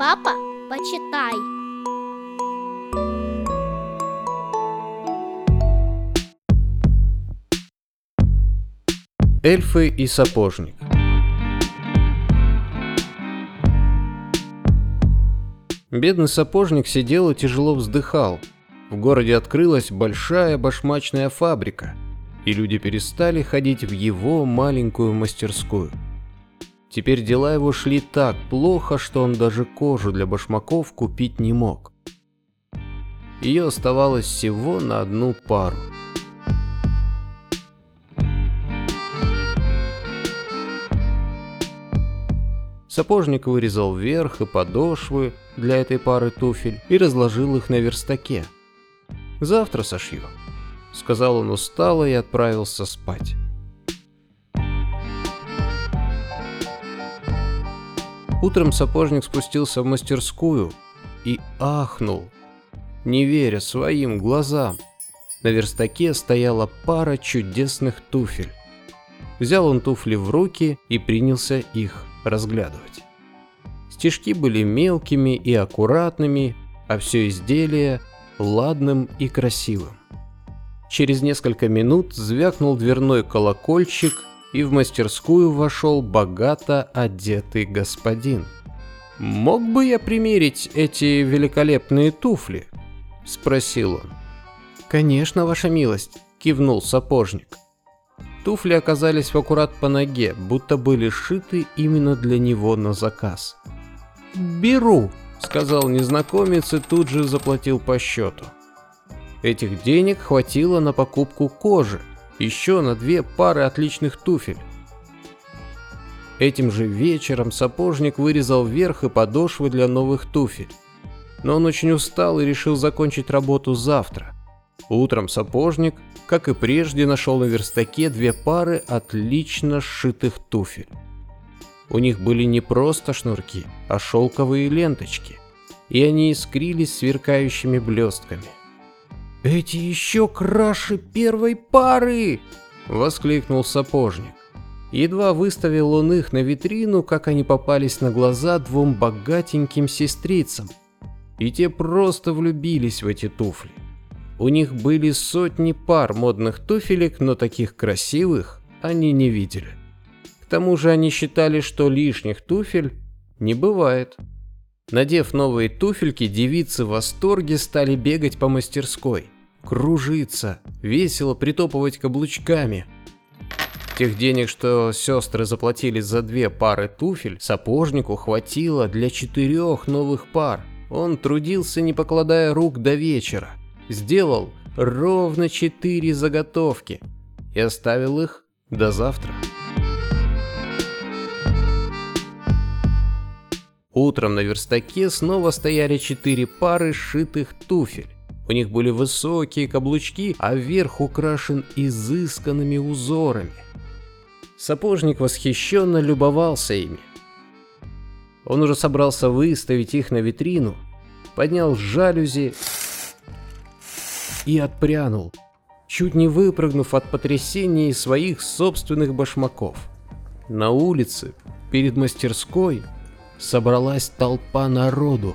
Папа, почитай. Эльфы и сапожник. Бедный сапожник сидел и тяжело вздыхал. В городе открылась большая башмачная фабрика, и люди перестали ходить в его маленькую мастерскую. Теперь дела его шли так плохо, что он даже кожу для башмаков купить не мог. Ее оставалось всего на одну пару. Сапожник вырезал верх и подошвы для этой пары туфель и разложил их на верстаке. «Завтра сошью», — сказал он устало и отправился спать. Утром сапожник спустился в мастерскую и ахнул, не веря своим глазам. На верстаке стояла пара чудесных туфель. Взял он туфли в руки и принялся их разглядывать. Стежки были мелкими и аккуратными, а все изделие ладным и красивым. Через несколько минут звякнул дверной колокольчик, и в мастерскую вошел богато одетый господин. «Мог бы я примерить эти великолепные туфли?» – спросил он. «Конечно, ваша милость», – кивнул сапожник. Туфли оказались в аккурат по ноге, будто были сшиты именно для него на заказ. «Беру», — сказал незнакомец и тут же заплатил по счету. Этих денег хватило на покупку кожи, еще на две пары отличных туфель. Этим же вечером сапожник вырезал верх и подошвы для новых туфель. Но он очень устал и решил закончить работу завтра. Утром сапожник, как и прежде, нашел на верстаке две пары отлично сшитых туфель. У них были не просто шнурки, а шелковые ленточки, и они искрились сверкающими блестками. «Эти еще краше первой пары!» — воскликнул сапожник. Едва выставил он их на витрину, как они попались на глаза двум богатеньким сестрицам, и те просто влюбились в эти туфли. У них были сотни пар модных туфелек, но таких красивых они не видели. К тому же они считали, что лишних туфель не бывает. Надев новые туфельки, девицы в восторге стали бегать по мастерской, кружиться, весело притопывать каблучками. Тех денег, что сестры заплатили за две пары туфель, сапожнику хватило для четырех новых пар. Он трудился, не покладая рук до вечера сделал ровно четыре заготовки и оставил их до завтра. Утром на верстаке снова стояли четыре пары сшитых туфель. У них были высокие каблучки, а верх украшен изысканными узорами. Сапожник восхищенно любовался ими. Он уже собрался выставить их на витрину, поднял жалюзи и отпрянул, чуть не выпрыгнув от потрясения своих собственных башмаков. На улице, перед мастерской, собралась толпа народу.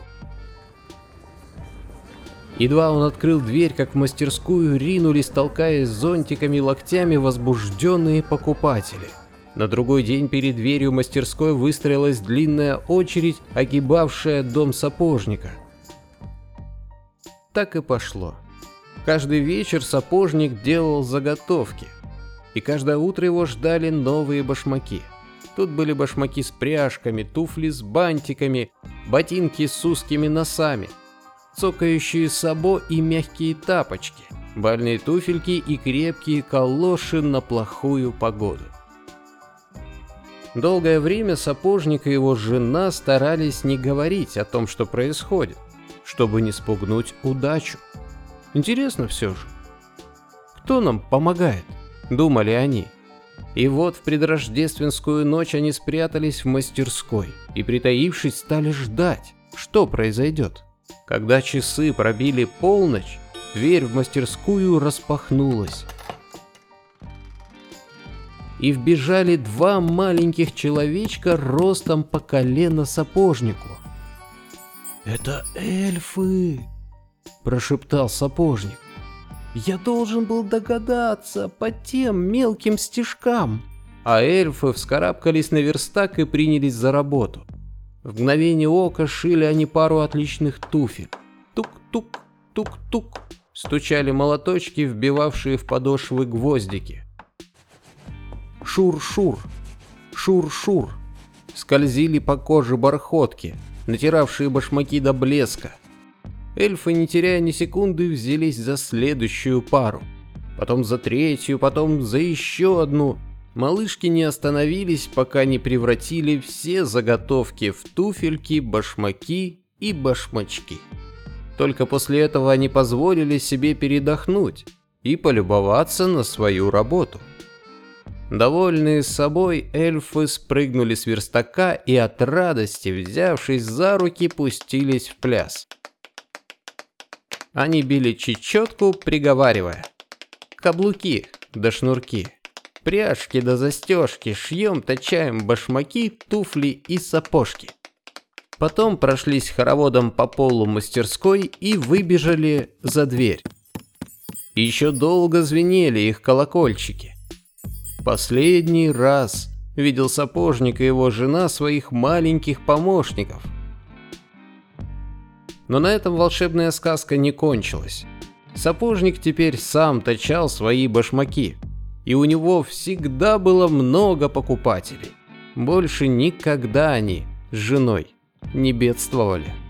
Едва он открыл дверь, как в мастерскую ринулись, толкаясь зонтиками и локтями, возбужденные покупатели. На другой день перед дверью мастерской выстроилась длинная очередь, огибавшая дом сапожника. Так и пошло. Каждый вечер сапожник делал заготовки, и каждое утро его ждали новые башмаки. Тут были башмаки с пряжками, туфли с бантиками, ботинки с узкими носами, цокающие сабо и мягкие тапочки, бальные туфельки и крепкие калоши на плохую погоду. Долгое время сапожник и его жена старались не говорить о том, что происходит, чтобы не спугнуть удачу. Интересно все же. Кто нам помогает? Думали они. И вот в предрождественскую ночь они спрятались в мастерской и, притаившись, стали ждать, что произойдет. Когда часы пробили полночь, дверь в мастерскую распахнулась. И вбежали два маленьких человечка ростом по колено сапожнику. «Это эльфы!» – прошептал сапожник. «Я должен был догадаться по тем мелким стежкам!» А эльфы вскарабкались на верстак и принялись за работу. В мгновение ока шили они пару отличных туфель. Тук-тук, тук-тук, стучали молоточки, вбивавшие в подошвы гвоздики. Шур-шур, шур-шур, скользили по коже бархотки, натиравшие башмаки до блеска. Эльфы, не теряя ни секунды, взялись за следующую пару. Потом за третью, потом за еще одну. Малышки не остановились, пока не превратили все заготовки в туфельки, башмаки и башмачки. Только после этого они позволили себе передохнуть и полюбоваться на свою работу. Довольные собой, эльфы спрыгнули с верстака и от радости, взявшись за руки, пустились в пляс. Они били чечетку, приговаривая. Каблуки да шнурки, пряжки да застежки, шьем, точаем башмаки, туфли и сапожки. Потом прошлись хороводом по полу мастерской и выбежали за дверь. Еще долго звенели их колокольчики. Последний раз видел сапожник и его жена своих маленьких помощников. Но на этом волшебная сказка не кончилась. Сапожник теперь сам точал свои башмаки, и у него всегда было много покупателей. Больше никогда они с женой не бедствовали.